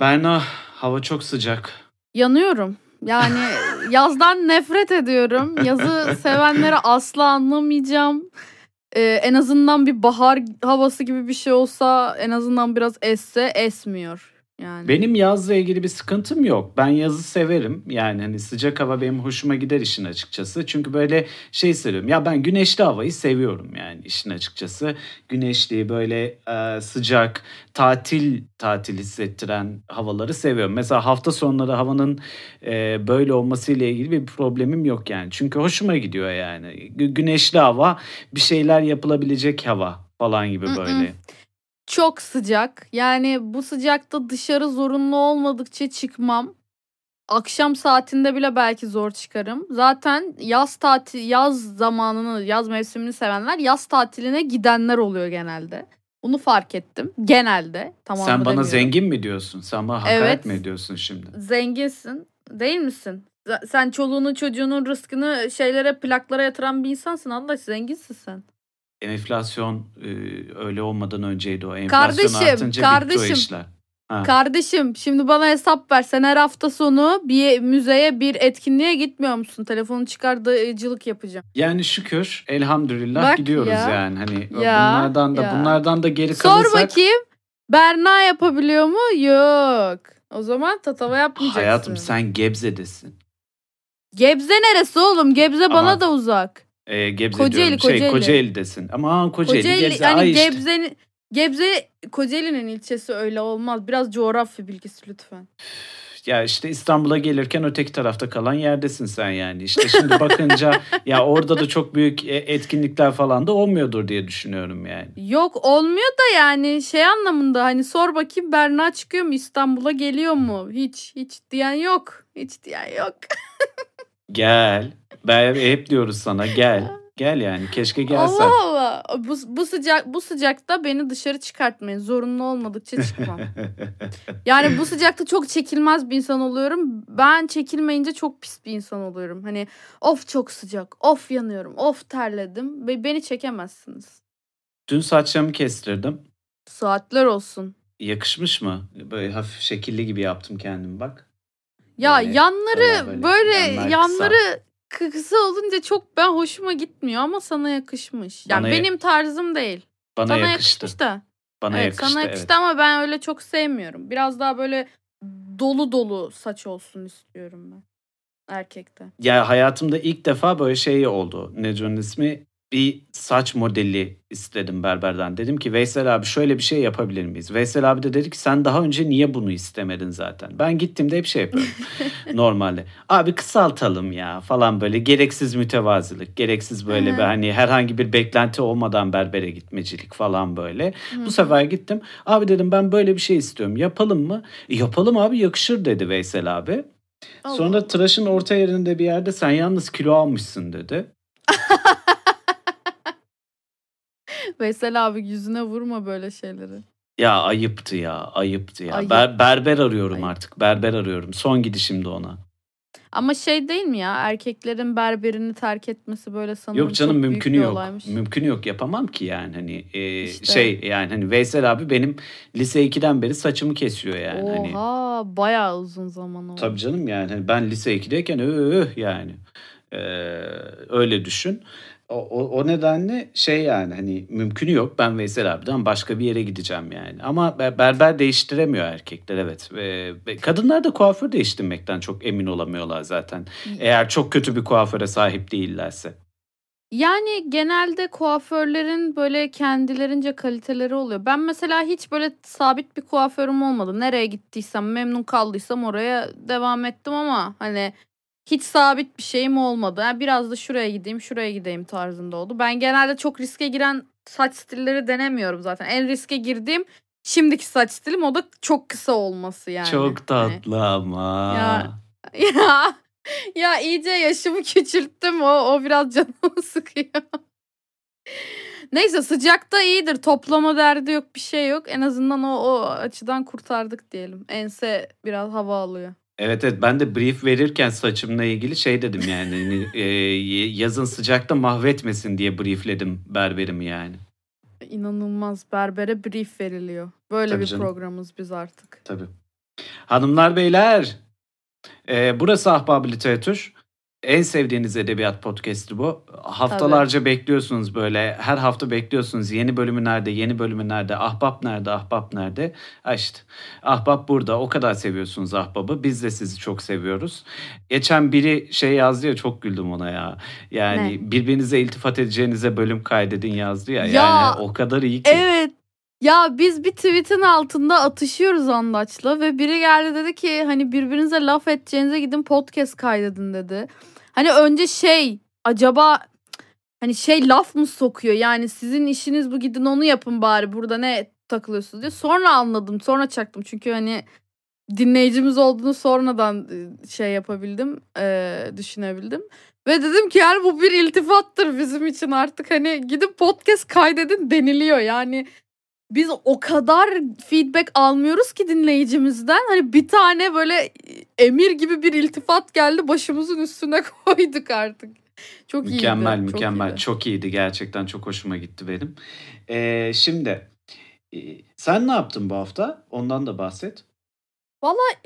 Berna hava çok sıcak. Yanıyorum. Yani yazdan nefret ediyorum. Yazı sevenleri asla anlamayacağım. Ee, en azından bir bahar havası gibi bir şey olsa en azından biraz esse esmiyor. Yani. Benim yazla ilgili bir sıkıntım yok. Ben yazı severim. Yani hani sıcak hava benim hoşuma gider işin açıkçası. Çünkü böyle şey hissediyorum. Ya ben güneşli havayı seviyorum yani işin açıkçası. Güneşli böyle e, sıcak tatil tatil hissettiren havaları seviyorum. Mesela hafta sonları havanın e, böyle olmasıyla ilgili bir problemim yok yani. Çünkü hoşuma gidiyor yani. Güneşli hava bir şeyler yapılabilecek hava falan gibi böyle. Çok sıcak. Yani bu sıcakta dışarı zorunlu olmadıkça çıkmam. Akşam saatinde bile belki zor çıkarım. Zaten yaz tatil yaz zamanını, yaz mevsimini sevenler yaz tatiline gidenler oluyor genelde. Bunu fark ettim. Genelde. Tamam Sen bana demiyorum. zengin mi diyorsun? Sen bana hakaret evet, mi ediyorsun şimdi? Zenginsin. Değil misin? Sen çoluğunun çocuğunun rızkını şeylere plaklara yatıran bir insansın. Allah zenginsin sen. Enflasyon e, öyle olmadan önceydi o. Enflasyon kardeşim, artınca kardeşim, bitti o işler. Ha. Kardeşim şimdi bana hesap ver. Sen her hafta sonu bir müzeye bir etkinliğe gitmiyor musun? Telefonu çıkardıcılık yapacağım. Yani şükür elhamdülillah Bak gidiyoruz ya. yani. Hani ya, bunlardan da ya. bunlardan da geri kalırsak. Sor bakayım. Berna yapabiliyor mu? Yok. O zaman tatava yapmayacaksın. Hayatım sen Gebze'desin. Gebze neresi oğlum? Gebze Ama bana da uzak. E, Gebze Kocaeli, diyorum. Şey, Kocaeli. Kocaeli'desin. Ama Kocaeli, Kocaeli Gebze. Hani Ay Gebze'nin Gebze Kocaeli'nin ilçesi öyle olmaz. Biraz coğrafya bilgisi lütfen. Ya işte İstanbul'a gelirken öteki tarafta kalan yerdesin sen yani. İşte şimdi bakınca ya orada da çok büyük e, etkinlikler falan da olmuyordur diye düşünüyorum yani. Yok olmuyor da yani şey anlamında hani sor bakayım Berna çıkıyor mu İstanbul'a geliyor mu? Hiç hiç diyen yok. Hiç diyen yok. Gel. Ben hep diyoruz sana gel. Gel yani keşke gelsen. Allah Allah. Bu, bu sıcak bu sıcakta beni dışarı çıkartmayın. Zorunlu olmadıkça çıkmam. yani bu sıcakta çok çekilmez bir insan oluyorum. Ben çekilmeyince çok pis bir insan oluyorum. Hani of çok sıcak. Of yanıyorum. Of terledim. Ve beni çekemezsiniz. Dün saçlarımı kestirdim. Saatler olsun. Yakışmış mı? Böyle hafif şekilli gibi yaptım kendimi bak. Ya böyle, yanları böyle, böyle yanları kısa. olunca çok ben hoşuma gitmiyor ama sana yakışmış. Yani bana benim tarzım değil. Bana sana yakıştı. yakışmış da. Bana evet, yakıştı. Sana yakıştı evet. ama ben öyle çok sevmiyorum. Biraz daha böyle dolu dolu saç olsun istiyorum ben erkekte. Ya hayatımda ilk defa böyle şey oldu. Neco'nun ismi bir saç modeli istedim berberden. Dedim ki Veysel abi şöyle bir şey yapabilir miyiz? Veysel abi de dedi ki sen daha önce niye bunu istemedin zaten? Ben gittiğimde hep şey yapıyorum normalde. Abi kısaltalım ya falan böyle gereksiz mütevazilik, gereksiz böyle bir hani herhangi bir beklenti olmadan berbere gitmecilik falan böyle. Bu sefer gittim. Abi dedim ben böyle bir şey istiyorum. Yapalım mı? E, yapalım abi yakışır dedi Veysel abi. Sonra tıraşın orta yerinde bir yerde sen yalnız kilo almışsın dedi. Veysel abi yüzüne vurma böyle şeyleri. Ya ayıptı ya ayıptı ya. Ayıp. Ber, berber arıyorum Ayıp. artık berber arıyorum. Son gidişim de ona. Ama şey değil mi ya erkeklerin berberini terk etmesi böyle sanırım Yok canım mümkünü yok. Olaymış. Mümkünü yok yapamam ki yani hani e, işte. şey yani hani Veysel abi benim lise 2'den beri saçımı kesiyor yani. Hani Oha hani. bayağı uzun zaman oldu. Tabii canım yani hani ben lise 2'deyken öh yani. Ee, öyle düşün. O, o, o nedenle şey yani hani mümkünü yok. Ben Veysel abiden başka bir yere gideceğim yani. Ama berber değiştiremiyor erkekler evet. Ve, ve kadınlar da kuaför değiştirmekten çok emin olamıyorlar zaten. Eğer çok kötü bir kuaföre sahip değillerse. Yani genelde kuaförlerin böyle kendilerince kaliteleri oluyor. Ben mesela hiç böyle sabit bir kuaförüm olmadı. Nereye gittiysem memnun kaldıysam oraya devam ettim ama hani hiç sabit bir şeyim olmadı. Yani biraz da şuraya gideyim, şuraya gideyim tarzında oldu. Ben genelde çok riske giren saç stilleri denemiyorum zaten. En riske girdiğim şimdiki saç stilim o da çok kısa olması yani. Çok tatlı yani. ama. Ya, ya, ya iyice yaşımı küçülttüm o, o biraz canımı sıkıyor. Neyse sıcakta iyidir. Toplama derdi yok bir şey yok. En azından o, o açıdan kurtardık diyelim. Ense biraz hava alıyor. Evet evet ben de brief verirken saçımla ilgili şey dedim yani hani, e, yazın sıcakta mahvetmesin diye briefledim berberimi yani. İnanılmaz berbere brief veriliyor. Böyle Tabii bir canım. programımız biz artık. Tabii. Hanımlar beyler. e, burası Ahbab Literatür. En sevdiğiniz edebiyat podcast'i bu. Haftalarca bekliyorsunuz böyle. Her hafta bekliyorsunuz. Yeni bölümü nerede? Yeni bölümü nerede? Ahbap nerede? Ahbap nerede? Ha işte. Ahbap burada. O kadar seviyorsunuz Ahbap'ı. Biz de sizi çok seviyoruz. Geçen biri şey yazdı ya çok güldüm ona ya. Yani birbirinize iltifat edeceğinize bölüm kaydedin yazdı ya. Ya, yani o kadar iyi ki. Evet. Ya biz bir tweetin altında atışıyoruz Andaç'la ve biri geldi dedi ki hani birbirinize laf edeceğinize gidin podcast kaydedin dedi. Hani önce şey acaba hani şey laf mı sokuyor yani sizin işiniz bu gidin onu yapın bari burada ne takılıyorsunuz diye. Sonra anladım sonra çaktım çünkü hani dinleyicimiz olduğunu sonradan e, şey yapabildim e, düşünebildim. Ve dedim ki yani bu bir iltifattır bizim için artık hani gidip podcast kaydedin deniliyor yani biz o kadar feedback almıyoruz ki dinleyicimizden. Hani bir tane böyle emir gibi bir iltifat geldi başımızın üstüne koyduk artık. Çok mükemmel, iyiydi. Mükemmel Çok, çok iyiydi. Gerçekten çok hoşuma gitti benim. Ee, şimdi e, sen ne yaptın bu hafta? Ondan da bahset.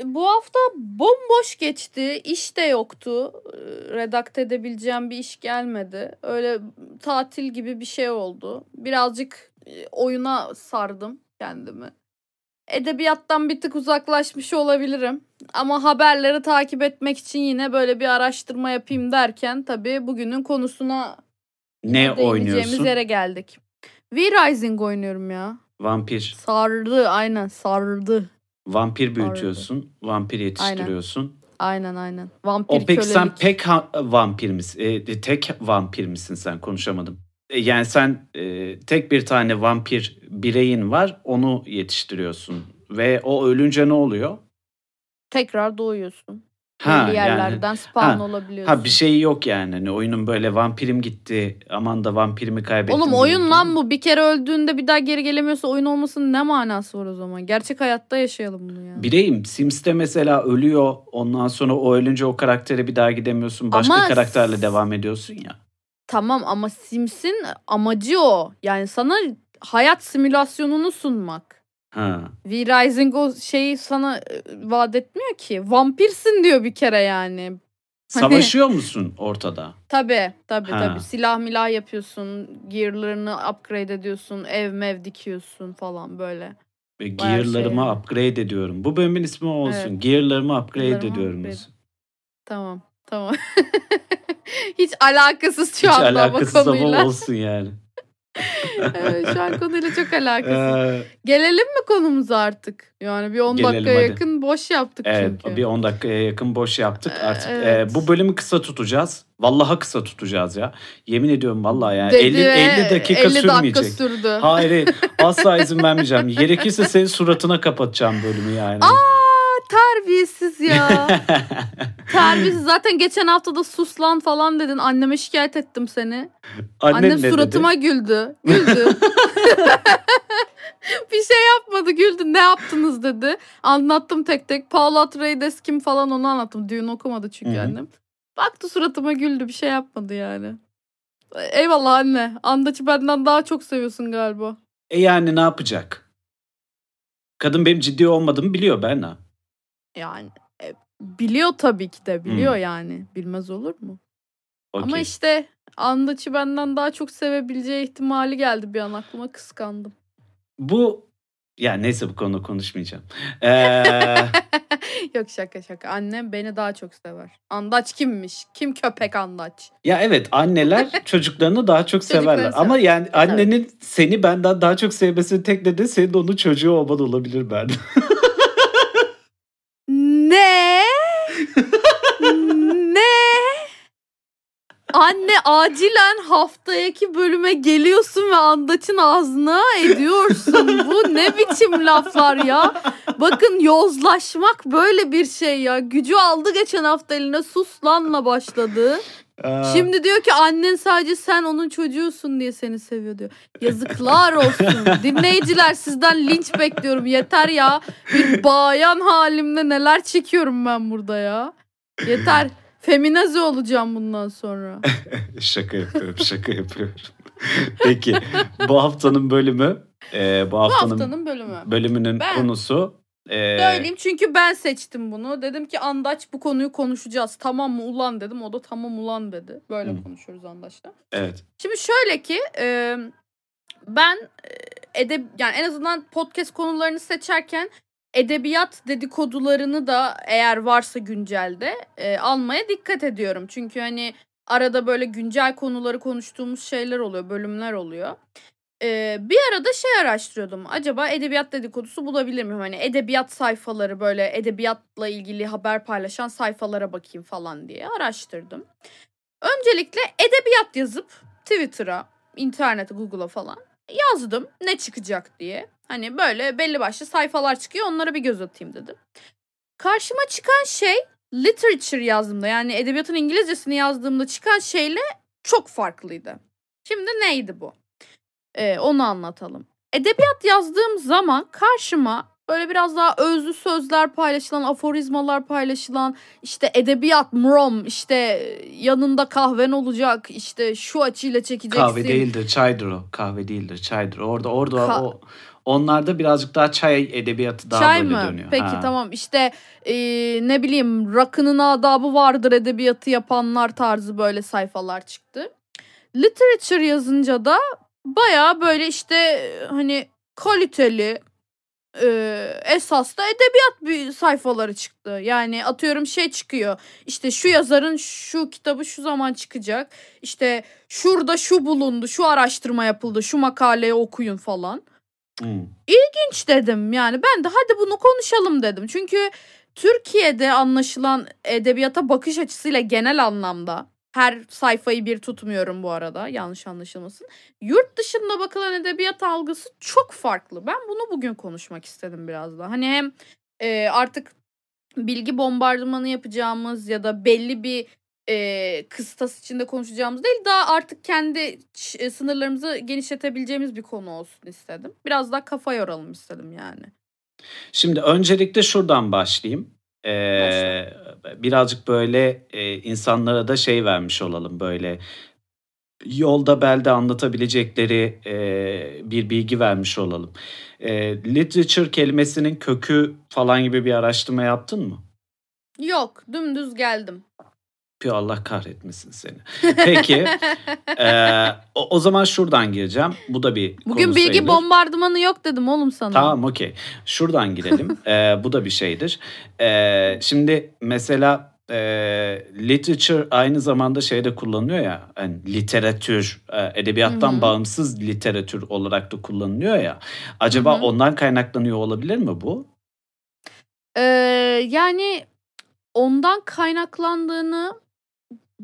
Bu hafta bomboş geçti. İş de yoktu. Ee, Redakte edebileceğim bir iş gelmedi. Öyle tatil gibi bir şey oldu. Birazcık e, oyuna sardım kendimi. Edebiyattan bir tık uzaklaşmış olabilirim. Ama haberleri takip etmek için yine böyle bir araştırma yapayım derken tabii bugünün konusuna Ne oynuyorsun? yere geldik. V-Rising oynuyorum ya. Vampir. Sardı aynen sardı. Vampir büyütüyorsun. Vampir yetiştiriyorsun. Aynen aynen. Vampir O peki sen pek ha- vampir misin? E, tek vampir misin sen? Konuşamadım. E, yani sen e, tek bir tane vampir bireyin var. Onu yetiştiriyorsun. Ve o ölünce ne oluyor? tekrar doğuyorsun. Ha, Belli yani- yerlerden spawn ha, olabiliyorsun. Ha bir şey yok yani. Hani oyunun böyle vampirim gitti. Aman da vampirimi kaybettim. Oğlum oyun lan bu. Bir kere öldüğünde bir daha geri gelemiyorsa oyun olmasının ne manası var o zaman? Gerçek hayatta yaşayalım bunu yani. Bireyim. Sims'te mesela ölüyor. Ondan sonra o ölünce o karaktere bir daha gidemiyorsun. Başka Ama- karakterle devam ediyorsun ya. Tamam ama Sims'in amacı o. Yani sana hayat simülasyonunu sunmak. Ha. V-Rising o şeyi sana e, vaat etmiyor ki. Vampirsin diyor bir kere yani. Hani- Savaşıyor musun ortada? Tabii tabii Ha. tabii. Silah milah yapıyorsun. Gear'larını upgrade ediyorsun. Ev mev dikiyorsun falan böyle. Ve şey Gear'larımı yani. upgrade ediyorum. Bu bölümün ismi olsun. Evet. Gear'larımı upgrade Gear'larımı ediyorum. upgrade. Tamam tamam. Hiç alakasız şu Hiç anda alakasız ama ama konuyla. olsun yani. evet, şu an konuyla çok alakasız. Ee, Gelelim mi konumuza artık? Yani bir 10 Gelelim, dakikaya hadi. yakın boş yaptık evet çünkü. bir 10 dakikaya yakın boş yaptık Ee, artık. evet. e, bu bölümü kısa tutacağız. Vallahi kısa tutacağız ya. Yemin ediyorum vallahi yani. Dedi 50, ve 50 dakika 50 sürmeyecek. dakika sürdü. Hayır. asla izin vermeyeceğim. Gerekirse senin suratına kapatacağım bölümü yani. Aa terbiyesiz ya. terbiyesiz. Zaten geçen hafta da sus lan falan dedin. Anneme şikayet ettim seni. Annen Annem ne dedi? suratıma güldü. Güldü. bir şey yapmadı güldü. Ne yaptınız dedi. Anlattım tek tek. Paul Atreides kim falan onu anlattım. Düğün okumadı çünkü Hı hı. annem. Baktı suratıma güldü. Bir şey yapmadı yani. Eyvallah anne. Andaç'ı benden daha çok seviyorsun galiba. E yani ne yapacak? Kadın benim ciddi olmadığımı biliyor Berna. Yani e, biliyor tabii ki de. Biliyor Hmm. yani. Bilmez olur mu? Ama Okey. işte Andaç'ı benden daha çok sevebileceği ihtimali geldi bir an aklıma kıskandım. Bu yani neyse bu konuda konuşmayacağım. Ee, Yok şaka şaka. Annem beni daha çok sever. Andaç kimmiş? Kim köpek Andaç? ya evet anneler çocuklarını daha çok severler. sever. Ama yani annenin seni benden daha çok sevmesinin tek nedeni senin onun çocuğu olman olabilir ben. Ne? ne? Anne acilen haftaki bölüme geliyorsun ve Andaç'ın ağzına ediyorsun. Bu ne biçim laflar ya? Bakın yozlaşmak böyle bir şey ya. Gücü aldı geçen hafta eline suslanla başladı. Şimdi diyor ki annen sadece sen onun çocuğusun diye seni seviyor diyor. Yazıklar olsun. Dinleyiciler sizden linç bekliyorum. Yeter ya. Bir bayan halimle neler çekiyorum ben burada ya. Yeter. Feminazi olacağım bundan sonra. şaka yapıyorum şaka yapıyorum. Peki bu haftanın bölümü e, bu Bu haftanın, haftanın bölümü. bölümünün Ben- konusu Ee, Söyleyeyim çünkü ben seçtim bunu. Dedim ki Andaç bu konuyu konuşacağız. Tamam mı ulan dedim. O da tamam ulan dedi. Böyle Hı. konuşuyoruz Andaç'la. Evet. Şimdi şöyle ki e, ben e, edeb yani en azından podcast konularını seçerken edebiyat dedikodularını da eğer varsa güncelde e, almaya dikkat ediyorum. Çünkü hani arada böyle güncel konuları konuştuğumuz şeyler oluyor, bölümler oluyor. E, bir arada şey araştırıyordum. Acaba edebiyat dedikodusu bulabilir miyim? Hani edebiyat sayfaları böyle edebiyatla ilgili haber paylaşan sayfalara bakayım falan diye araştırdım. Öncelikle edebiyat yazıp Twitter'a, internete, Google'a falan yazdım ne çıkacak diye. Hani böyle belli başlı sayfalar çıkıyor onlara bir göz atayım dedim. Karşıma çıkan şey literature yazdığımda yani edebiyatın İngilizcesini yazdığımda çıkan şeyle çok farklıydı. Şimdi neydi bu? Ee, onu anlatalım. Edebiyat yazdığım zaman karşıma böyle biraz daha özlü sözler paylaşılan, aforizmalar paylaşılan, işte edebiyat mrom, işte yanında kahven olacak, işte şu açıyla çekeceksin. Kahve değildir, çaydır o. Kahve değildir, çaydır. Orada orada Ka- o onlarda birazcık daha çay edebiyatı daha Çay böyle mı? dönüyor. Peki Ha. tamam işte e, ne bileyim rakının adabı vardır edebiyatı yapanlar tarzı böyle sayfalar çıktı. Literature yazınca da baya böyle işte hani kaliteli e, esas da edebiyat bir sayfaları çıktı. Yani atıyorum şey çıkıyor. İşte şu yazarın şu kitabı şu zaman çıkacak. İşte şurada şu bulundu, şu araştırma yapıldı, şu makaleyi okuyun falan Hmm. ilginç dedim. Yani ben de hadi bunu konuşalım dedim. Çünkü Türkiye'de anlaşılan edebiyata bakış açısıyla genel anlamda her sayfayı bir tutmuyorum bu arada yanlış anlaşılmasın. Yurt dışında bakılan edebiyat algısı çok farklı. Ben bunu bugün konuşmak istedim biraz da. Hani hem e, artık bilgi bombardımanı yapacağımız ya da belli bir e, kıstas içinde konuşacağımız değil daha artık kendi ç- e, sınırlarımızı genişletebileceğimiz bir konu olsun istedim. Biraz daha kafa yoralım istedim yani. Şimdi öncelikle şuradan başlayayım. Ee, birazcık böyle e, insanlara da şey vermiş olalım böyle yolda belde anlatabilecekleri e, bir bilgi vermiş olalım. E, literature kelimesinin kökü falan gibi bir araştırma yaptın mı? Yok dümdüz geldim. Pü Allah kahretmesin seni. Peki e, o, o zaman şuradan gireceğim. Bu da bir Bugün konu bilgi sayılır. bombardımanı yok dedim oğlum sana. Tamam okey. Şuradan girelim. Ee, bu da bir şeydir. Ee, şimdi mesela e, literature aynı zamanda şeyde kullanılıyor ya. Hani literatür, e, edebiyattan Hı hı. bağımsız literatür olarak da kullanılıyor ya. Acaba Hı hı. ondan kaynaklanıyor olabilir mi bu? Ee, yani ondan kaynaklandığını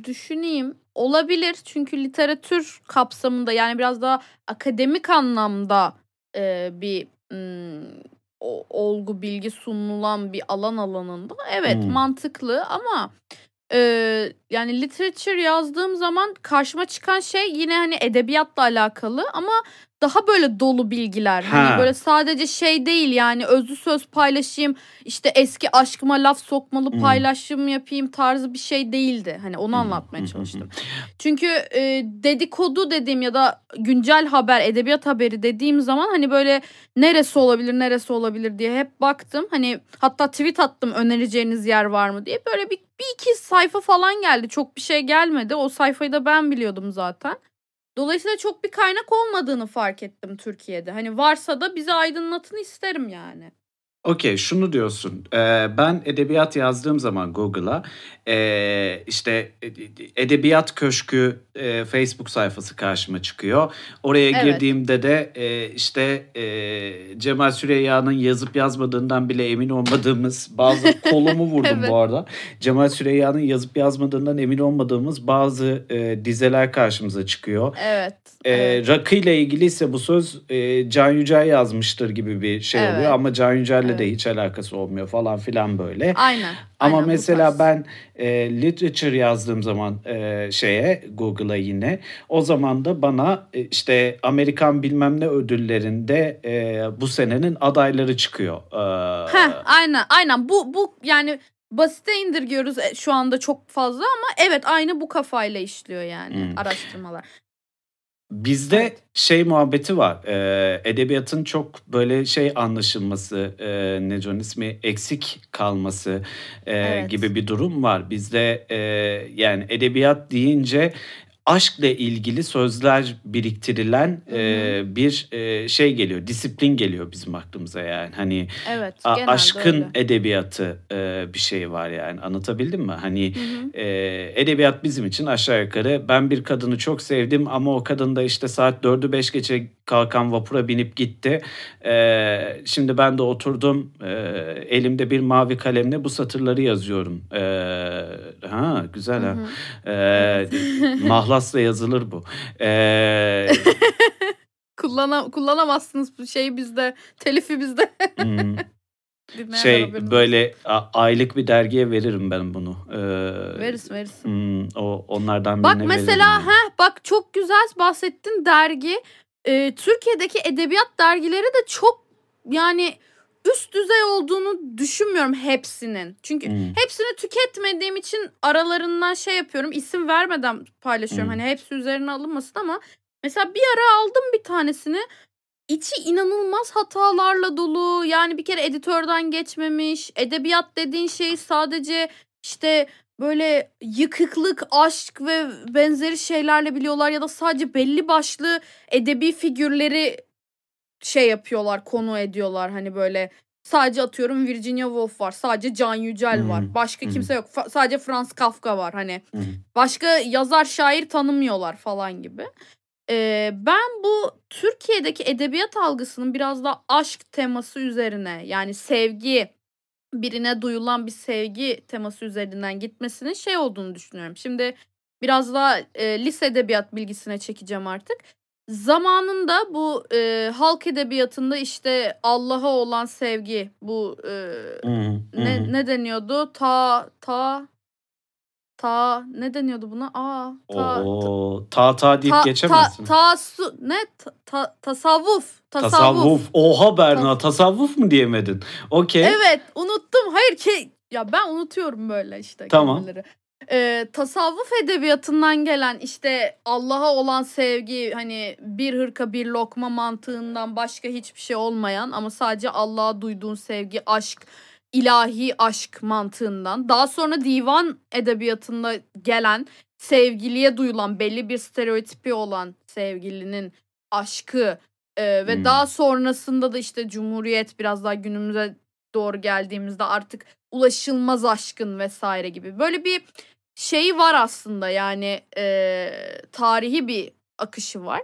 düşüneyim. Olabilir çünkü literatür kapsamında yani biraz daha akademik anlamda e, bir mm, o- olgu bilgi sunulan bir alan alanında evet Hmm. mantıklı ama e, yani literature yazdığım zaman karşıma çıkan şey yine hani edebiyatla alakalı ama daha böyle dolu bilgiler. Ha. Hani böyle sadece şey değil yani özlü söz paylaşayım işte eski aşkıma laf sokmalı Hmm. paylaşım yapayım tarzı bir şey değildi. Hani onu Hmm. anlatmaya çalıştım. Çünkü e, dedikodu dediğim ya da güncel haber, edebiyat haberi dediğim zaman hani böyle neresi olabilir, neresi olabilir diye hep baktım. Hani hatta tweet attım önereceğiniz yer var mı diye. Böyle bir, bir iki sayfa falan geldi. Çok bir şey gelmedi. O sayfayı da ben biliyordum zaten. Dolayısıyla çok bir kaynak olmadığını fark ettim Türkiye'de. Hani varsa da bize aydınlatın isterim yani. Okey şunu diyorsun. Ee, ben edebiyat yazdığım zaman Google'a e, işte e- edebiyat köşkü e, Facebook sayfası karşıma çıkıyor. Oraya Evet. girdiğimde de e, işte e, Cemal Süreyya'nın yazıp yazmadığından bile emin olmadığımız bazı kolumu vurdum Evet. bu arada. Cemal Süreyya'nın yazıp yazmadığından emin olmadığımız bazı e, dizeler karşımıza çıkıyor. Evet. E, evet. Rakı ile ilgili ise bu söz e, Can Yücel yazmıştır gibi bir şey Evet. oluyor ama Can Yücel'le de Evet. hiç alakası olmuyor falan filan böyle. Aynen. Ama aynen mesela ben e, literature yazdığım zaman e, şeye Google'a yine o zaman da bana e, işte Amerikan bilmem ne ödüllerinde e, bu senenin adayları çıkıyor. E, Heh, aynen aynen bu bu yani basite indirgiyoruz e, şu anda çok fazla ama evet aynı bu kafayla işliyor yani Hmm. araştırmalar. Bizde Evet. şey muhabbeti var. Ee, edebiyatın çok böyle şey anlaşılması, e, ne diyorsun ismi eksik kalması e, Evet. gibi bir durum var. Bizde e, yani edebiyat deyince aşkla ilgili sözler biriktirilen Hı hı. e, bir e, şey geliyor, disiplin geliyor bizim aklımıza yani. Hani Evet. a- aşkın öyle. edebiyatı e, bir şey var yani. Anlatabildim mi? Hani Hı ee, edebiyat bizim için aşağı yukarı ben bir kadını çok sevdim ama o kadın da işte saat 4'ü 5 geçe kalkan vapura binip gitti. Ee, şimdi ben de oturdum e, elimde bir mavi kalemle bu satırları yazıyorum. Ee, ha güzel ha. Ee, mahlasla yazılır bu. Ee, Kullana, kullanamazsınız bu şeyi bizde. Telifi bizde. hmm, Dinleyenler şey böyle a- aylık bir dergiye veririm ben bunu. Ee. Verirsin verirsin. hmm, o onlardan Bak birine mesela veririm yani. ha bak çok güzel bahsettin dergi. Ee, Türkiye'deki edebiyat dergileri de çok yani üst düzey olduğunu düşünmüyorum hepsinin. Çünkü Hmm. hepsini tüketmediğim için aralarından şey yapıyorum. isim vermeden paylaşıyorum. Hmm. Hani hepsi üzerine alınmasın ama mesela bir ara aldım bir tanesini. İçi inanılmaz hatalarla dolu. Yani bir kere editörden geçmemiş. Edebiyat dediğin şey sadece işte böyle yıkıklık, aşk ve benzeri şeylerle biliyorlar ya da sadece belli başlı edebi figürleri şey yapıyorlar, konu ediyorlar. Hani böyle sadece atıyorum Virginia Woolf var. Sadece Can Yücel Hmm. var. Başka Hmm. kimse yok. Fa- sadece Franz Kafka var. Hani hı. başka yazar şair tanımıyorlar falan gibi. Ee, ben bu Türkiye'deki edebiyat algısının biraz da aşk teması üzerine yani sevgi birine duyulan bir sevgi teması üzerinden gitmesinin şey olduğunu düşünüyorum. Şimdi biraz daha e, lise edebiyat bilgisine çekeceğim artık. Zamanında bu e, halk edebiyatında işte Allah'a olan sevgi bu e, hı. ne ne deniyordu? Ta ta ta ne deniyordu buna? Aa ta Oo, ta ta deyip ta, geçemezsin. ta, tasu- ne Ta- ta- tasavvuf tasavvuf. tasavvuf. Oha Berna tasavvuf mu diyemedin? Okey. Evet unuttum. Hayır ki ya ben unutuyorum böyle işte Tamam. kelimeleri. Ee, tasavvuf edebiyatından gelen işte Allah'a olan sevgi hani bir hırka bir lokma mantığından başka hiçbir şey olmayan ama sadece Allah'a duyduğun sevgi, aşk, ilahi aşk mantığından. Daha sonra divan edebiyatında gelen sevgiliye duyulan belli bir stereotipi olan sevgilinin aşkı e, ve Hmm. daha sonrasında da işte Cumhuriyet biraz daha günümüze doğru geldiğimizde artık ulaşılmaz aşkın vesaire gibi böyle bir şeyi var aslında yani e, tarihi bir akışı var.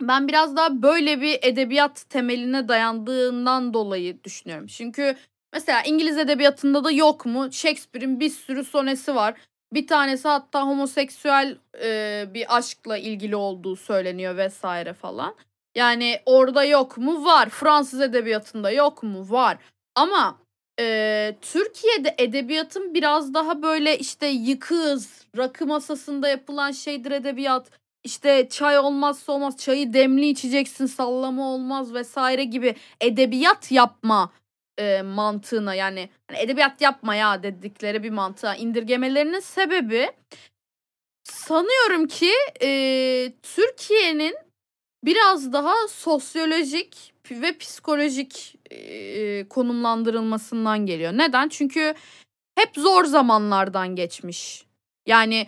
Ben biraz daha böyle bir edebiyat temeline dayandığından dolayı düşünüyorum. Çünkü mesela İngiliz edebiyatında da yok mu? Shakespeare'in bir sürü sonesi var. Bir tanesi hatta homoseksüel e, bir aşkla ilgili olduğu söyleniyor vesaire falan. Yani orada yok mu? Var. Fransız edebiyatında yok mu? Var. Ama e, Türkiye'de edebiyatın biraz daha böyle işte yıkığız, rakı masasında yapılan şeydir edebiyat. İşte çay olmazsa olmaz, çayı demli içeceksin, sallama olmaz vesaire gibi edebiyat yapma e, mantığına yani hani edebiyat yapma ya dedikleri bir mantığa indirgemelerinin sebebi sanıyorum ki e, Türkiye'nin biraz daha sosyolojik ve psikolojik e, konumlandırılmasından geliyor. Neden? Çünkü hep zor zamanlardan geçmiş. Yani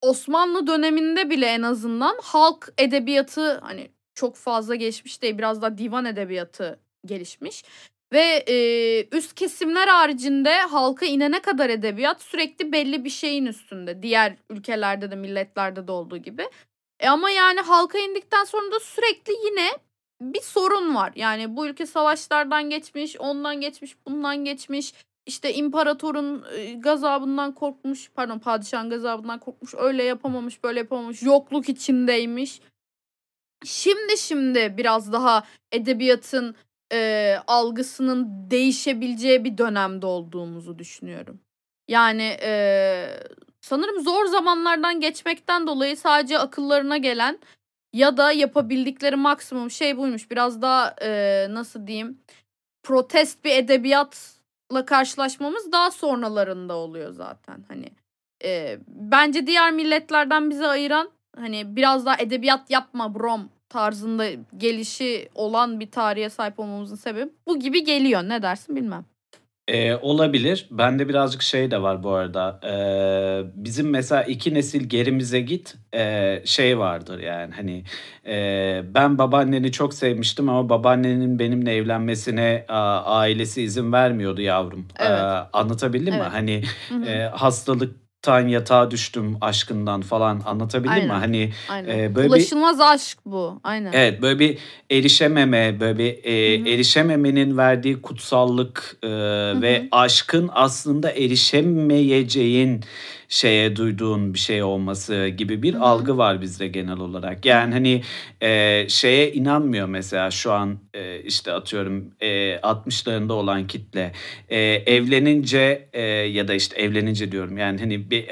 Osmanlı döneminde bile en azından halk edebiyatı hani çok fazla geçmiş değil. Biraz da divan edebiyatı gelişmiş. Ve e, üst kesimler haricinde halka inene kadar edebiyat sürekli belli bir şeyin üstünde. Diğer ülkelerde de milletlerde de olduğu gibi. E ama yani halka indikten sonra da sürekli yine bir sorun var. Yani bu ülke savaşlardan geçmiş, ondan geçmiş, bundan geçmiş. İşte imparatorun gazabından korkmuş, pardon padişahın gazabından korkmuş, öyle yapamamış, böyle yapamamış, yokluk içindeymiş. Şimdi şimdi biraz daha edebiyatın e, algısının değişebileceği bir dönemde olduğumuzu düşünüyorum. Yani e, sanırım zor zamanlardan geçmekten dolayı sadece akıllarına gelen ya da yapabildikleri maksimum şey buymuş. Biraz daha e, nasıl diyeyim protest bir edebiyatla karşılaşmamız daha sonralarında oluyor zaten. Hani e, bence diğer milletlerden bizi ayıran hani biraz daha edebiyat yapma brom tarzında gelişi olan bir tarihe sahip olmamızın sebebi bu gibi geliyor. Ne dersin bilmem. Ee, olabilir. Bende birazcık şey de var bu arada. Ee, bizim mesela iki nesil gerimize git e, şey vardır yani hani e, ben babaanneni çok sevmiştim ama babaannenin benimle evlenmesine a, ailesi izin vermiyordu yavrum. Evet. Ee, anlatabildim mi? Evet. Hani Hı hı. e, hastalıktan yatağa düştüm aşkından falan anlatabildim mi? Aynen. Hani Aynen. e, böyle bir Ulaşılmaz aşk bu. Aynen. Evet böyle bir erişememe, böyle bir e, erişememenin verdiği kutsallık e, ve aşkın aslında erişemeyeceğin şeye duyduğun bir şey olması gibi bir algı var bizde genel olarak. Yani hani e, şeye inanmıyor mesela şu an e, işte atıyorum e, 60'larında olan kitle e, evlenince e, ya da işte evlenince diyorum yani hani bir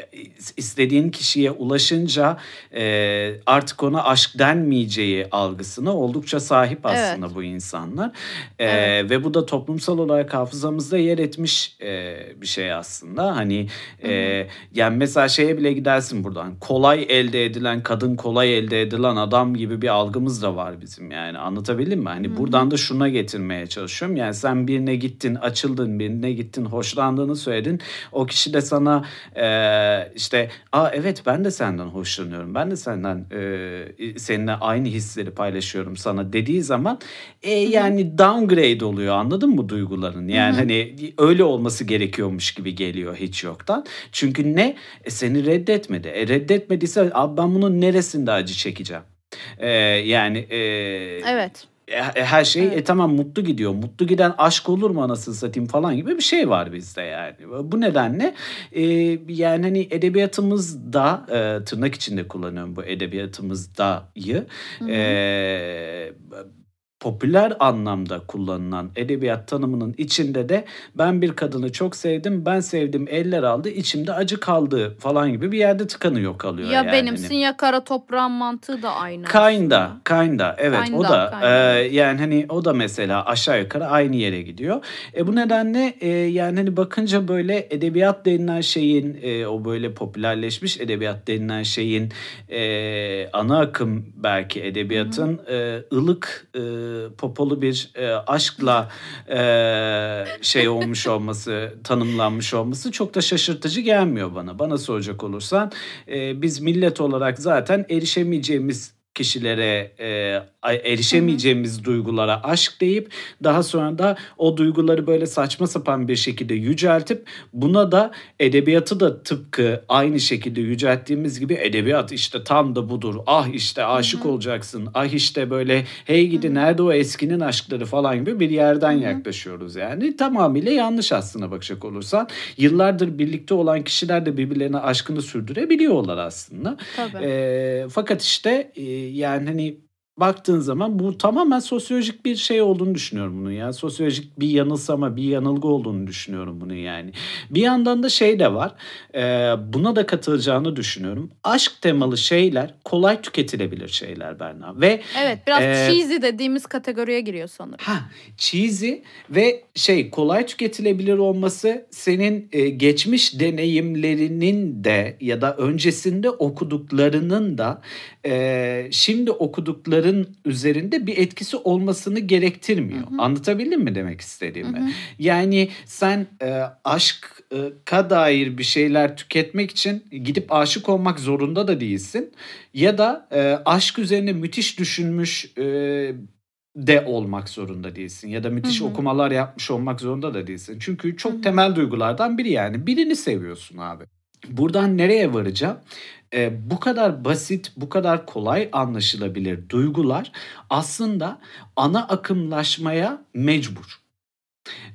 istediğin kişiye ulaşınca e, artık ona aşk denmeyeceği algısına oldukça sahip aslında Evet. bu insanlar. E, Evet. Ve bu da toplumsal olarak hafızamızda yer etmiş e, bir şey aslında. Hani e, hı. Yani mesela şeye bile gidersin buradan. Kolay elde edilen kadın, kolay elde edilen adam gibi bir algımız da var bizim yani. Anlatabildim mi? Hani Hı hı. buradan da şuna getirmeye çalışıyorum. Yani sen birine gittin, açıldın, birine gittin, hoşlandığını söyledin. O kişi de sana e, işte, aa evet ben de senden hoşlanıyorum. Ben de senden e, seninle aynı hisleri paylaşıyorum sana dediği zaman e, yani downgrade oluyor anladın mı duyguların? Yani hı. hani öyle olması gerekiyormuş gibi geliyor hiç yoktan. Çünkü ne? E, seni reddetmedi. E, reddetmediyse abi ben bunun neresinde acı çekeceğim? E, yani e, Evet. e, her şey Evet. e, tamam mutlu gidiyor. Mutlu giden aşk olur mu anasını satayım falan gibi bir şey var bizde yani. Bu nedenle e, yani hani edebiyatımızda e, tırnak içinde kullanıyorum bu edebiyatımızdayı Hı hı. e, popüler anlamda kullanılan edebiyat tanımının içinde de ben bir kadını çok sevdim, ben sevdim eller aldı, içimde acı kaldı falan gibi bir yerde tıkanıyor kalıyor Ya yani. benimsin Hani. ya kara toprağın mantığı da aynı Kinda, aslında. kinda. Evet o Kinda, da kinda. e, yani hani o da mesela aşağı yukarı aynı yere gidiyor. E bu nedenle e, yani hani bakınca böyle edebiyat denilen şeyin e, o böyle popülerleşmiş edebiyat denilen şeyin e, ana akım belki edebiyatın e, ılık e, popolu bir e, aşkla e, şey olmuş olması, tanımlanmış olması çok da şaşırtıcı gelmiyor bana. Bana soracak olursan e, biz millet olarak zaten erişemeyeceğimiz kişilere e, erişemeyeceğimiz duygulara aşk deyip daha sonra da o duyguları böyle saçma sapan bir şekilde yüceltip buna da edebiyatı da tıpkı aynı şekilde yücelttiğimiz gibi edebiyat işte tam da budur. Ah işte aşık Hı hı. olacaksın. Ah işte böyle hey gidi nerede o eskinin aşkları falan gibi bir yerden Hı hı. yaklaşıyoruz yani. Tamamıyla yanlış aslına bakacak olursan. Yıllardır birlikte olan kişiler de birbirlerine aşkını sürdürebiliyorlar aslında. Tabii. E, fakat işte e, yani hani baktığın zaman bu tamamen sosyolojik bir şey olduğunu düşünüyorum bunun ya. Sosyolojik bir yanılsama, bir yanılgı olduğunu düşünüyorum bunun yani. Bir yandan da şey de var. e, buna da katılacağını düşünüyorum. Aşk temalı şeyler kolay tüketilebilir şeyler Berna. Ve Evet biraz e, cheesy dediğimiz kategoriye giriyor sanırım. Ha, cheesy ve şey kolay tüketilebilir olması senin e, geçmiş deneyimlerinin de ya da öncesinde okuduklarının da e, şimdi okudukların üzerinde bir etkisi olmasını gerektirmiyor. Hı hı. Anlatabildim mi demek Hı istediğimi? hı. Yani sen e, aşka dair bir şeyler tüketmek için gidip aşık olmak zorunda da değilsin. Ya da e, aşk üzerine müthiş düşünmüş e, de olmak zorunda değilsin. Ya da müthiş Hı hı. okumalar yapmış olmak zorunda da değilsin. Çünkü çok Hı hı. temel duygulardan biri yani. Birini seviyorsun abi. Buradan nereye varacağım? E, bu kadar basit, bu kadar kolay anlaşılabilir duygular aslında ana akımlaşmaya mecbur.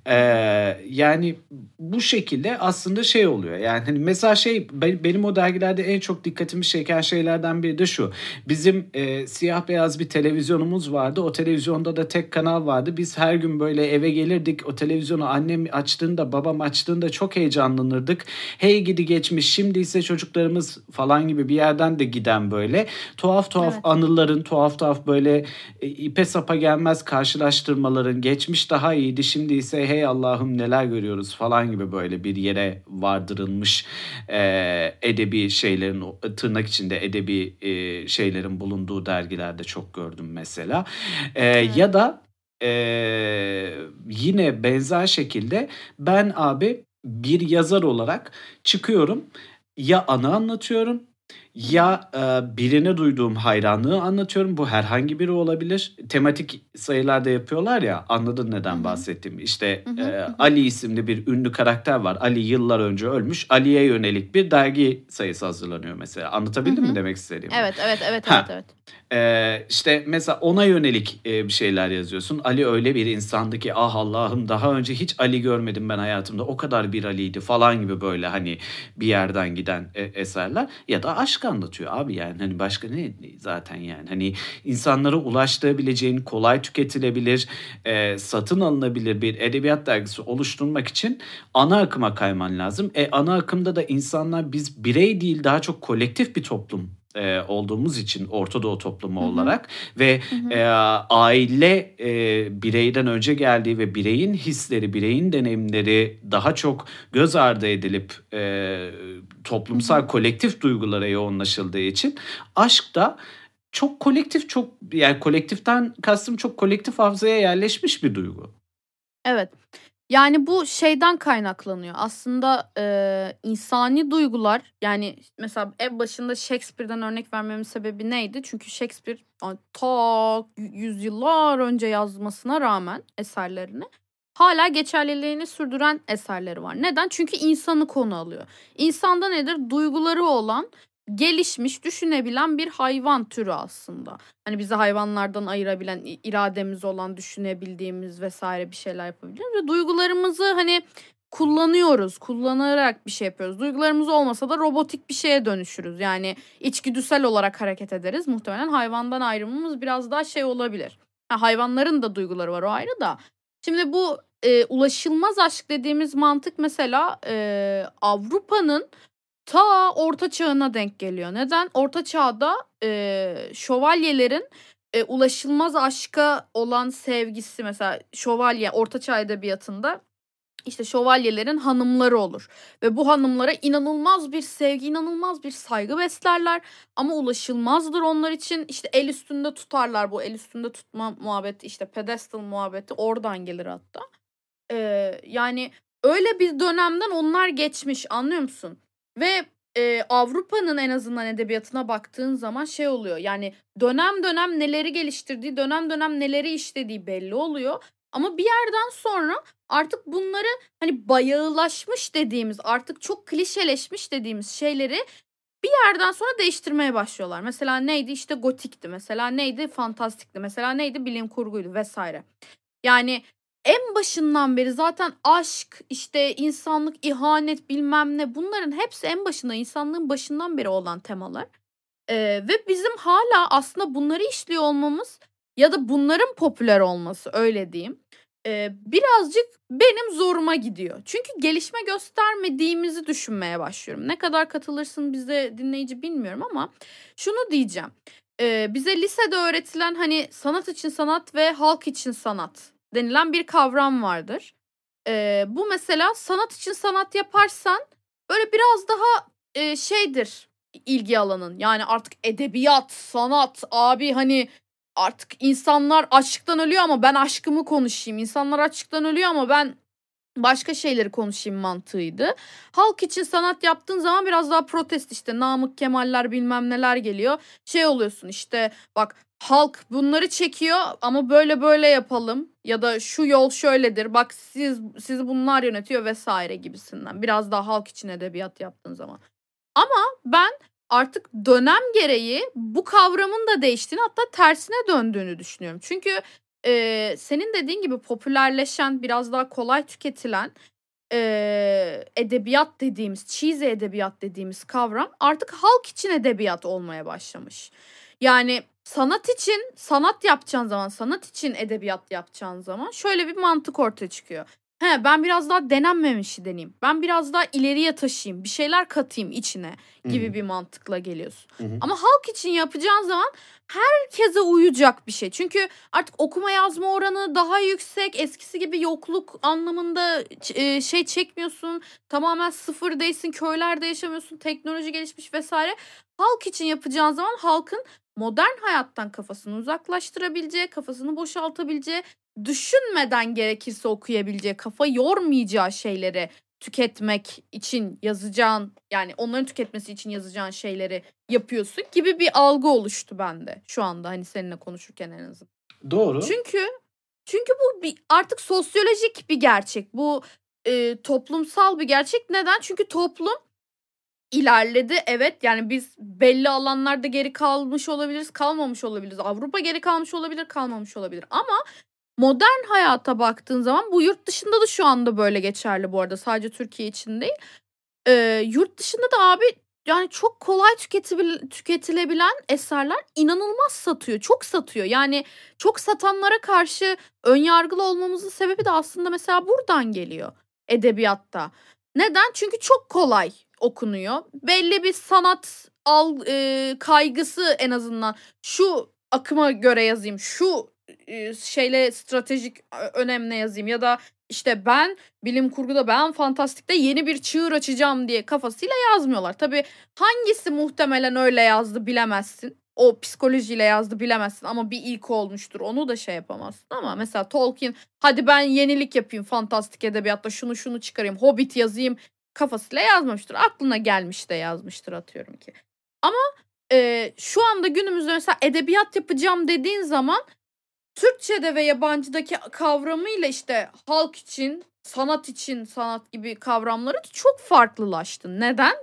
Ee, yani bu şekilde aslında şey oluyor. Yani hani mesela şey be- benim o dergilerde en çok dikkatimi çeken şeylerden biri de şu. Bizim e, siyah beyaz bir televizyonumuz vardı. O televizyonda da tek kanal vardı. Biz her gün böyle eve gelirdik. O televizyonu annem açtığında, babam açtığında çok heyecanlanırdık. Hey gidi geçmiş, şimdi ise çocuklarımız falan gibi bir yerden de giden böyle tuhaf tuhaf Evet. anıların, tuhaf tuhaf böyle e, ipe sapa gelmez karşılaştırmaların, geçmiş daha iyiydi, şimdi neredeyse hey Allah'ım neler görüyoruz? falan gibi böyle bir yere vardırılmış e, edebi şeylerin tırnak içinde edebi e, şeylerin bulunduğu dergilerde çok gördüm mesela. E, Ya da e, yine benzer şekilde ben abi bir yazar olarak çıkıyorum. Ya anı anlatıyorum ya e, birine duyduğum hayranlığı anlatıyorum. Bu herhangi biri olabilir. Tematik sayılarda yapıyorlar ya anladın neden bahsettiğimi. İşte Hı-hı. e, Ali isimli bir ünlü karakter var. Ali yıllar önce ölmüş. Ali'ye yönelik bir dergi sayısı hazırlanıyor mesela. Anlatabildim mi demek istediğimi? Evet evet evet ha. evet evet. Ee, işte mesela ona yönelik e, bir şeyler yazıyorsun. Ali öyle bir insandı ki ah Allah'ım daha önce hiç Ali görmedim ben hayatımda. O kadar bir Ali'ydi falan gibi böyle hani bir yerden giden e, eserler. Ya da aşk anlatıyor abi yani hani başka ne zaten yani. Hani insanlara ulaştırabileceğin kolay tüketilebilir, e, satın alınabilir bir edebiyat dergisi oluşturmak için ana akıma kayman lazım. E ana akımda da insanlar biz birey değil daha çok kolektif bir toplum e, olduğumuz için Orta Doğu toplumu Hı-hı. olarak ve E, aile e, bireyden önce geldiği ve bireyin hisleri, bireyin deneyimleri daha çok göz ardı edilip e, toplumsal Hı-hı. kolektif duygulara yoğunlaşıldığı için aşk da çok kolektif çok yani kolektiften kastım çok kolektif hafızaya yerleşmiş bir duygu. Evet. Yani bu şeyden kaynaklanıyor. Aslında e, insani duygular yani mesela ev başında Shakespeare'den örnek vermemin sebebi neydi? Çünkü Shakespeare ta yüzyıllar önce yazmasına rağmen eserlerini hala geçerliliğini sürdüren eserleri var. Neden? Çünkü insanı konu alıyor. İnsanda nedir? Duyguları olan gelişmiş, düşünebilen bir hayvan türü aslında. Hani bizi hayvanlardan ayırabilen, irademiz olan, düşünebildiğimiz vesaire bir şeyler yapabiliyoruz. Ve duygularımızı hani kullanıyoruz. Kullanarak bir şey yapıyoruz. Duygularımız olmasa da robotik bir şeye dönüşürüz. Yani içgüdüsel olarak hareket ederiz. Muhtemelen hayvandan ayrımımız biraz daha şey olabilir. Ha, hayvanların da duyguları var o ayrı da. Şimdi bu e, ulaşılmaz aşk dediğimiz mantık mesela e, Avrupa'nın ta orta çağına denk geliyor. Neden? Orta çağda e, şövalyelerin e, ulaşılmaz aşka olan sevgisi mesela şövalye orta çağ edebiyatında işte şövalyelerin hanımları olur. Ve bu hanımlara inanılmaz bir sevgi, inanılmaz bir saygı beslerler. Ama ulaşılmazdır onlar için. işte el üstünde tutarlar bu el üstünde tutma muhabbeti işte pedestal muhabbeti oradan gelir hatta. Ee, yani öyle bir dönemden onlar geçmiş anlıyor musun? Ve e, Avrupa'nın en azından edebiyatına baktığın zaman şey oluyor. Yani dönem dönem neleri geliştirdiği, dönem dönem neleri işlediği belli oluyor. Ama bir yerden sonra artık bunları hani bayağılaşmış dediğimiz, artık çok klişeleşmiş dediğimiz şeyleri bir yerden sonra değiştirmeye başlıyorlar. Mesela neydi işte gotikti, mesela neydi fantastikti, mesela neydi bilim kurguydu vesaire. Yani en başından beri zaten aşk, işte insanlık, ihanet bilmem ne bunların hepsi en başında insanlığın başından beri olan temalar. Ee, ve bizim hala aslında bunları işliyor olmamız ya da bunların popüler olması öyle diyeyim. E, birazcık benim zoruma gidiyor. Çünkü gelişme göstermediğimizi düşünmeye başlıyorum. Ne kadar katılırsın bize dinleyici bilmiyorum ama şunu diyeceğim. E, bize lisede öğretilen hani sanat için sanat ve halk için sanat denilen bir kavram vardır. E, bu mesela sanat için sanat yaparsan böyle biraz daha e, şeydir ilgi alanın. Yani artık edebiyat, sanat, abi hani artık insanlar aşktan ölüyor ama ben aşkımı konuşayım. İnsanlar aşktan ölüyor ama ben başka şeyleri konuşayım mantığıydı. Halk için sanat yaptığın zaman biraz daha protest işte Namık Kemaller bilmem neler geliyor. Şey oluyorsun işte bak halk bunları çekiyor ama böyle böyle yapalım ya da şu yol şöyledir bak siz sizi bunlar yönetiyor vesaire gibisinden. Biraz daha halk için edebiyat yaptığın zaman. Ama ben artık dönem gereği bu kavramın da değiştiğini hatta tersine döndüğünü düşünüyorum. Çünkü e, senin dediğin gibi popülerleşen biraz daha kolay tüketilen e, edebiyat dediğimiz cheesy edebiyat dediğimiz kavram artık halk için edebiyat olmaya başlamış. Yani sanat için sanat yapacağın zaman sanat için edebiyat yapacağın zaman şöyle bir mantık ortaya çıkıyor. He ben biraz daha denenmemişi deneyeyim. Ben biraz daha ileriye taşıyayım. Bir şeyler katayım içine gibi Hı hı. bir mantıkla geliyorsun. Hı hı. Ama halk için yapacağın zaman herkese uyacak bir şey. Çünkü artık okuma yazma oranı daha yüksek. Eskisi gibi yokluk anlamında e, şey çekmiyorsun. Tamamen sıfır değilsin. Köylerde yaşamıyorsun. Teknoloji gelişmiş vesaire. Halk için yapacağın zaman halkın modern hayattan kafasını uzaklaştırabileceği, kafasını boşaltabileceği, düşünmeden gerekirse okuyabileceği, kafa yormayacağı şeyleri tüketmek için yazacağın yani onların tüketmesi için yazacağın şeyleri yapıyorsun gibi bir algı oluştu bende şu anda hani seninle konuşurken en azından. Doğru. Çünkü çünkü bu bir artık sosyolojik bir gerçek. Bu e, toplumsal bir gerçek. Neden? Çünkü toplum ilerledi. Evet yani biz belli alanlarda geri kalmış olabiliriz, kalmamış olabiliriz. Avrupa geri kalmış olabilir, kalmamış olabilir. Ama modern hayata baktığın zaman bu yurt dışında da şu anda böyle geçerli bu arada. Sadece Türkiye için değil. Ee, yurt dışında da abi yani çok kolay tüketilebilen eserler inanılmaz satıyor. Çok satıyor. Yani çok satanlara karşı önyargılı olmamızın sebebi de aslında mesela buradan geliyor edebiyatta. Neden? Çünkü çok kolay okunuyor. Belli bir sanat al e, kaygısı en azından şu akıma göre yazayım, şu şeyle stratejik ö- önemle yazayım ya da işte ben bilim kurguda ben fantastikte yeni bir çığır açacağım diye kafasıyla yazmıyorlar. Tabii hangisi muhtemelen öyle yazdı bilemezsin. O psikolojiyle yazdı bilemezsin ama bir ilk olmuştur. Onu da şey yapamazsın ama mesela Tolkien hadi ben yenilik yapayım fantastik edebiyatta şunu şunu çıkarayım Hobbit yazayım kafasıyla yazmamıştır. Aklına gelmiş de yazmıştır atıyorum ki. Ama e, şu anda günümüzde mesela edebiyat yapacağım dediğin zaman Türkçe'de ve yabancıdaki kavramıyla işte halk için, sanat için, sanat gibi kavramları çok farklılaştı. Neden?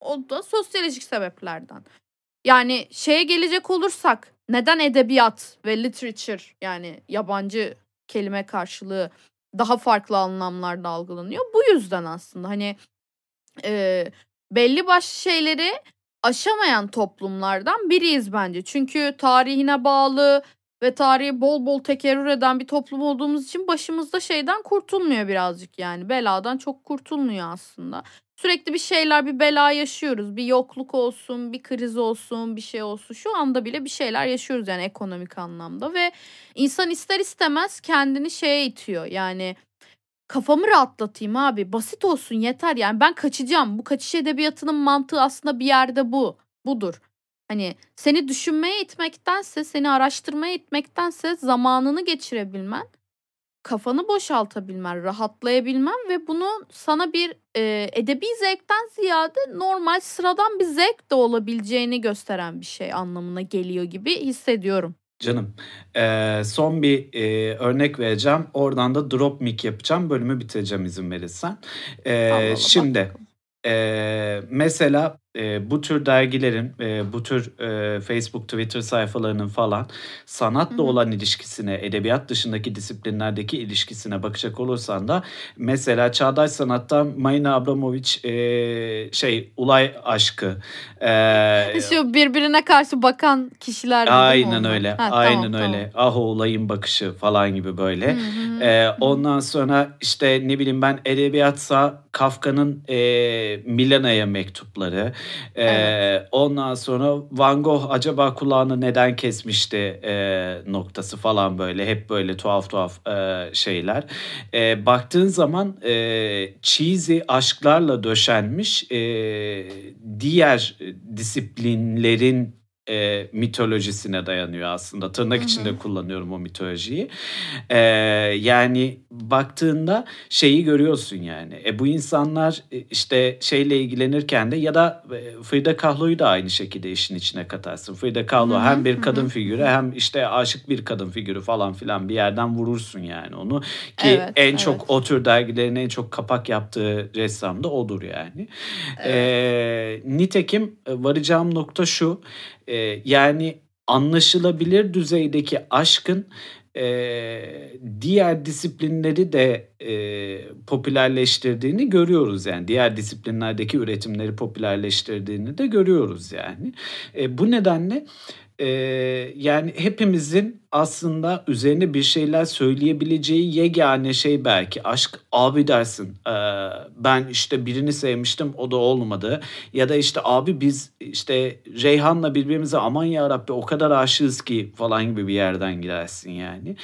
O da sosyolojik sebeplerden. Yani şeye gelecek olursak neden edebiyat ve literature yani yabancı kelime karşılığı daha farklı anlamlarda algılanıyor? Bu yüzden aslında hani e, belli başlı şeyleri aşamayan toplumlardan biriyiz bence. Çünkü tarihine bağlı ve tarihi bol bol tekerrür eden bir toplum olduğumuz için başımızda şeyden kurtulmuyor birazcık yani. Beladan çok kurtulmuyor aslında. Sürekli bir şeyler, bir bela yaşıyoruz. Bir yokluk olsun, bir kriz olsun, bir şey olsun. Şu anda bile bir şeyler yaşıyoruz yani ekonomik anlamda ve insan ister istemez kendini şeye itiyor. Yani kafamı rahatlatayım abi. Basit olsun yeter yani ben kaçacağım. Bu kaçış edebiyatının mantığı aslında bir yerde bu. Budur. Hani seni düşünmeye itmektense, seni araştırmaya itmektense zamanını geçirebilmen, kafanı boşaltabilmen, rahatlayabilmen ve bunu sana bir e, edebi zevkten ziyade normal sıradan bir zevk de olabileceğini gösteren bir şey anlamına geliyor gibi hissediyorum. Canım eee, son bir eee, örnek vereceğim. Oradan da drop mic yapacağım. Bölümü bitireceğim izin verirsen. Eee, Allah Allah, bak şimdi eee, mesela eee, bu tür dergilerin, eee, bu tür eee, Facebook, Twitter sayfalarının falan sanatla Hı hı. olan ilişkisine, edebiyat dışındaki disiplinlerdeki ilişkisine bakacak olursan da mesela çağdaş sanatta Marina Abramovic eee, şey ulay aşkı, eee, Şu birbirine karşı bakan kişiler Aynen öyle. Ha, tamam, Aynen tamam. öyle. Ah olayın bakışı falan gibi böyle. Ee, ondan sonra işte ne bileyim ben edebiyatsa Kafka'nın e, Milena'ya mektupları. Ee, Evet. Ondan sonra Van Gogh acaba kulağını neden kesmişti e, noktası falan böyle. Hep böyle tuhaf tuhaf e, şeyler. E, baktığın zaman e, cheesy aşklarla döşenmiş e, diğer disiplinlerin e, mitolojisine dayanıyor aslında. Tırnak Hı hı. içinde kullanıyorum o mitolojiyi. E, yani baktığında şeyi görüyorsun yani. E, bu insanlar e, işte şeyle ilgilenirken de ya da e, Frida Kahlo'yu da aynı şekilde işin içine katarsın. Frida Kahlo Hı hı, hem bir kadın hı. figürü hem işte aşık bir kadın figürü falan filan bir yerden vurursun yani onu. Ki Evet, en evet. çok o tür dergilerin en çok kapak yaptığı ressam da odur yani. Evet. Ee, nitekim e, varacağım nokta şu. E, yani anlaşılabilir düzeydeki aşkın e, diğer disiplinleri de e, popülerleştirdiğini görüyoruz yani diğer disiplinlerdeki üretimleri popülerleştirdiğini de görüyoruz yani. E, bu nedenle e, yani hepimizin aslında üzerine bir şeyler söyleyebileceği yegane şey belki. Aşk abi dersin e, ben işte birini sevmiştim o da olmadı. Ya da işte abi biz işte Reyhan'la birbirimize aman ya Rabbi o kadar aşığız ki falan gibi bir yerden gidersin yani.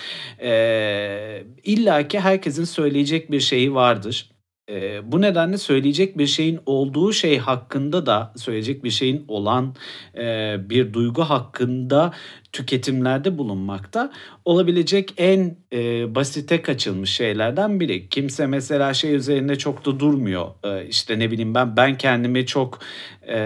E, illa ki herkesin söyleyecek bir şeyi vardır e, bu nedenle söyleyecek bir şeyin olduğu şey hakkında da söyleyecek bir şeyin olan e, bir duygu hakkında tüketimlerde bulunmakta olabilecek en e, basite kaçılmış şeylerden biri. Kimse mesela şey üzerinde çok da durmuyor. E, işte ne bileyim ben ben kendimi çok e,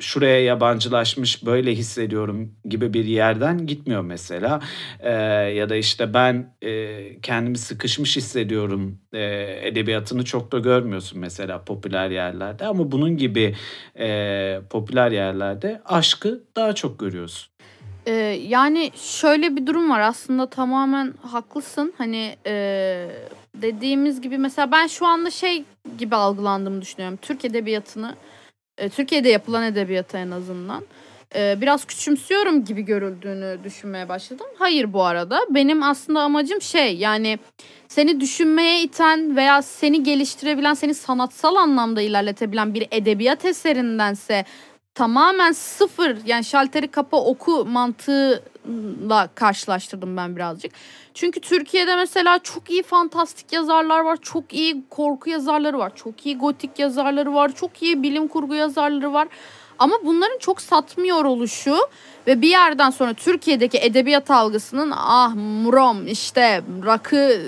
şuraya yabancılaşmış böyle hissediyorum gibi bir yerden gitmiyor mesela. E, ya da işte ben e, kendimi sıkışmış hissediyorum e, edebiyatını çok da görmüyorsun mesela popüler yerlerde. Ama bunun gibi e, popüler yerlerde aşkı daha çok görüyorsun. Ee, yani şöyle bir durum var aslında tamamen haklısın. Hani e, dediğimiz gibi mesela ben şu anda şey gibi algılandığımı düşünüyorum. Türk edebiyatını, e, Türkiye'de yapılan edebiyatı en azından e, biraz küçümsüyorum gibi görüldüğünü düşünmeye başladım. Hayır bu arada benim aslında amacım şey yani seni düşünmeye iten veya seni geliştirebilen, seni sanatsal anlamda ilerletebilen bir edebiyat eserindense tamamen sıfır yani şalteri kapa oku mantığıyla karşılaştırdım ben birazcık. Çünkü Türkiye'de mesela çok iyi fantastik yazarlar var, çok iyi korku yazarları var, çok iyi gotik yazarları var, çok iyi bilim kurgu yazarları var. Ama bunların çok satmıyor oluşu ve bir yerden sonra Türkiye'deki edebiyat algısının ah murom işte rakı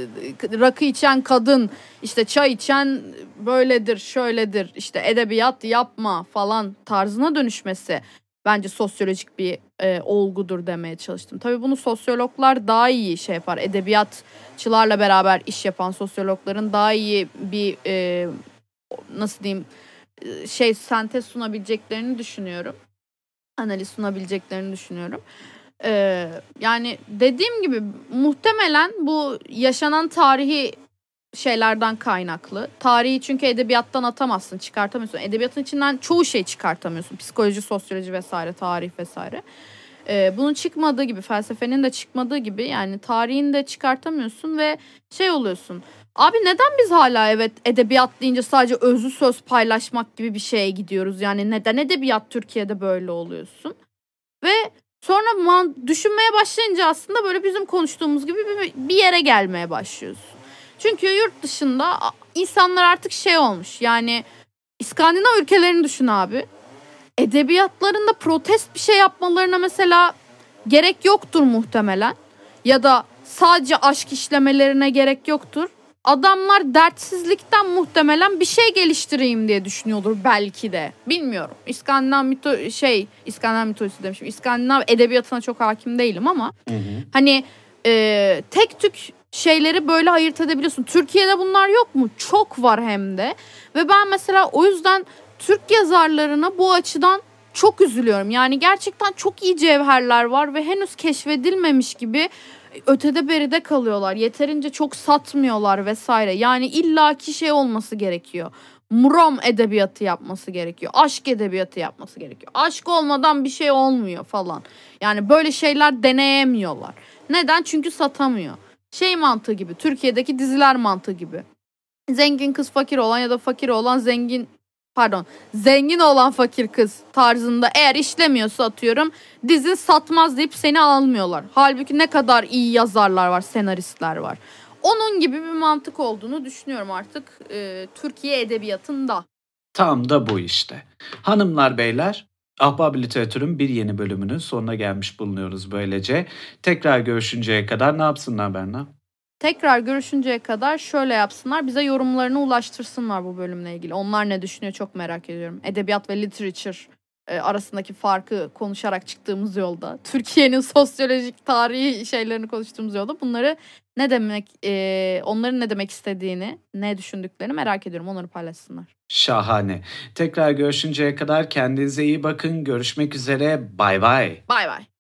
rakı içen kadın işte çay içen böyledir şöyledir işte edebiyat yapma falan tarzına dönüşmesi bence sosyolojik bir e, olgudur demeye çalıştım. Tabii bunu sosyologlar daha iyi şey yapar. Edebiyatçılarla beraber iş yapan sosyologların daha iyi bir e, nasıl diyeyim şey sentez sunabileceklerini düşünüyorum. Analiz sunabileceklerini düşünüyorum. Ee, yani dediğim gibi muhtemelen bu yaşanan tarihi şeylerden kaynaklı. Tarihi çünkü edebiyattan atamazsın, çıkartamıyorsun. Edebiyatın içinden çoğu şey çıkartamıyorsun. Psikoloji, sosyoloji vesaire, tarih vesaire. Ee, bunun çıkmadığı gibi, felsefenin de çıkmadığı gibi yani tarihin de çıkartamıyorsun ve şey oluyorsun. Abi neden biz hala evet edebiyat deyince sadece özlü söz paylaşmak gibi bir şeye gidiyoruz? Yani neden edebiyat Türkiye'de böyle oluyorsun? Ve sonra man- düşünmeye başlayınca aslında böyle bizim konuştuğumuz gibi bir, bir yere gelmeye başlıyorsun. Çünkü yurt dışında insanlar artık şey olmuş yani İskandinav ülkelerini düşün abi. Edebiyatlarında protest bir şey yapmalarına mesela gerek yoktur muhtemelen. Ya da sadece aşk işlemelerine gerek yoktur adamlar dertsizlikten muhtemelen bir şey geliştireyim diye düşünüyordur belki de. Bilmiyorum. İskandinav mito şey İskandinav mitolojisi demişim. İskandinav edebiyatına çok hakim değilim ama hı hı. hani e, tek tük şeyleri böyle ayırt edebiliyorsun. Türkiye'de bunlar yok mu? Çok var hem de. Ve ben mesela o yüzden Türk yazarlarına bu açıdan çok üzülüyorum. Yani gerçekten çok iyi cevherler var ve henüz keşfedilmemiş gibi ötede beride kalıyorlar. Yeterince çok satmıyorlar vesaire. Yani illaki şey olması gerekiyor. Murom edebiyatı yapması gerekiyor. Aşk edebiyatı yapması gerekiyor. Aşk olmadan bir şey olmuyor falan. Yani böyle şeyler deneyemiyorlar. Neden? Çünkü satamıyor. Şey mantığı gibi. Türkiye'deki diziler mantığı gibi. Zengin kız fakir olan ya da fakir olan zengin pardon zengin olan fakir kız tarzında eğer işlemiyorsa atıyorum dizin satmaz deyip seni almıyorlar. Halbuki ne kadar iyi yazarlar var, senaristler var. Onun gibi bir mantık olduğunu düşünüyorum artık e, Türkiye edebiyatında. Tam da bu işte. Hanımlar beyler Ahbab Literatür'ün bir yeni bölümünün sonuna gelmiş bulunuyoruz böylece. Tekrar görüşünceye kadar ne yapsınlar Berna? Tekrar görüşünceye kadar şöyle yapsınlar. Bize yorumlarını ulaştırsınlar bu bölümle ilgili. Onlar ne düşünüyor çok merak ediyorum. Edebiyat ve literature e, arasındaki farkı konuşarak çıktığımız yolda. Türkiye'nin sosyolojik tarihi şeylerini konuştuğumuz yolda. Bunları ne demek, e, onların ne demek istediğini, ne düşündüklerini merak ediyorum. Onları paylaşsınlar. Şahane. Tekrar görüşünceye kadar kendinize iyi bakın. Görüşmek üzere. Bay bay. Bay bay.